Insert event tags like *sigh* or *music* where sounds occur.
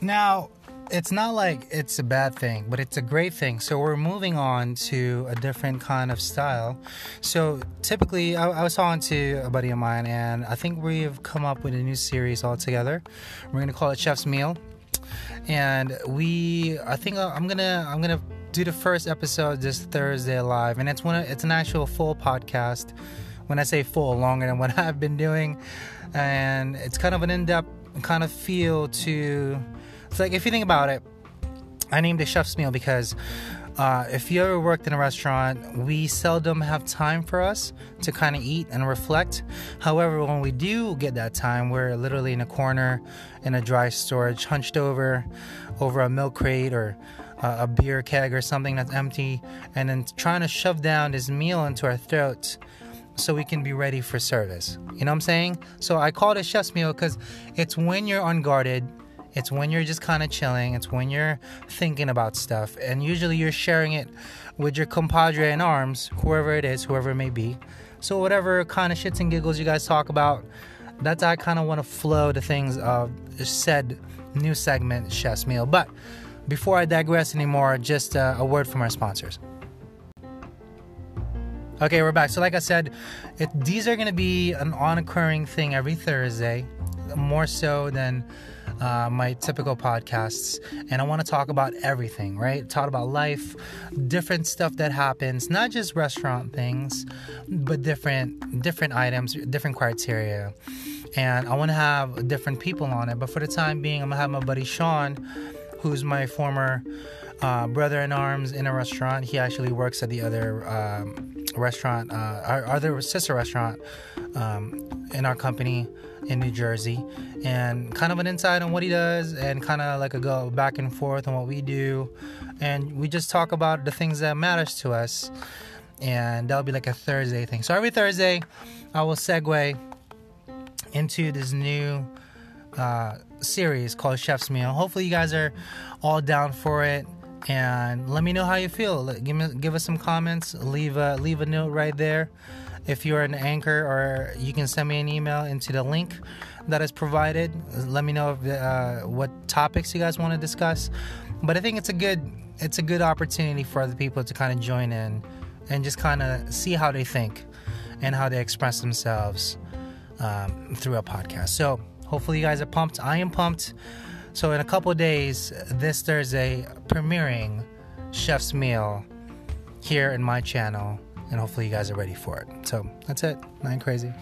Now, it's not like it's a bad thing, but it's a great thing. So we're moving on to a different kind of style. So typically, I, I was talking to a buddy of mine, and I think we've come up with a new series altogether. We're gonna call it Chef's Meal, and we, I think I'm gonna, I'm gonna do the first episode this Thursday live, and it's one, it's an actual full podcast. When I say full, longer than what *laughs* I've been doing, and it's kind of an in-depth kind of feel to it's like if you think about it, I named it chef's meal because uh, if you ever worked in a restaurant, we seldom have time for us to kind of eat and reflect. However, when we do get that time, we're literally in a corner in a dry storage, hunched over over a milk crate or uh, a beer keg or something that's empty, and then trying to shove down this meal into our throats so we can be ready for service. You know what I'm saying? So I call it a chef's meal because it's when you're unguarded it's when you're just kind of chilling. It's when you're thinking about stuff. And usually you're sharing it with your compadre in arms, whoever it is, whoever it may be. So, whatever kind of shits and giggles you guys talk about, that's I kind of want to flow the things of said new segment, Chef's Meal. But before I digress anymore, just uh, a word from our sponsors. Okay, we're back. So, like I said, it, these are going to be an on occurring thing every Thursday, more so than uh, my typical podcasts, and I want to talk about everything, right? Talk about life, different stuff that happens, not just restaurant things, but different different items, different criteria. And I want to have different people on it. But for the time being, I'm gonna have my buddy Sean, who's my former uh, brother in arms in a restaurant. He actually works at the other um, restaurant, uh, our other sister restaurant um, in our company in New Jersey, and kind of an insight on what he does, and kind of like a go back and forth on what we do, and we just talk about the things that matters to us, and that'll be like a Thursday thing. So every Thursday, I will segue into this new uh, series called Chef's Meal. Hopefully, you guys are all down for it and let me know how you feel. Give me give us some comments. Leave a leave a note right there if you're an anchor, or you can send me an email into the link that is provided. Let me know if, uh, what topics you guys want to discuss. But I think it's a good it's a good opportunity for other people to kind of join in and just kind of see how they think and how they express themselves um, through a podcast. So hopefully you guys are pumped. I am pumped. So in a couple days, this Thursday, premiering Chef's Meal here in my channel and hopefully you guys are ready for it. So that's it. Nine crazy.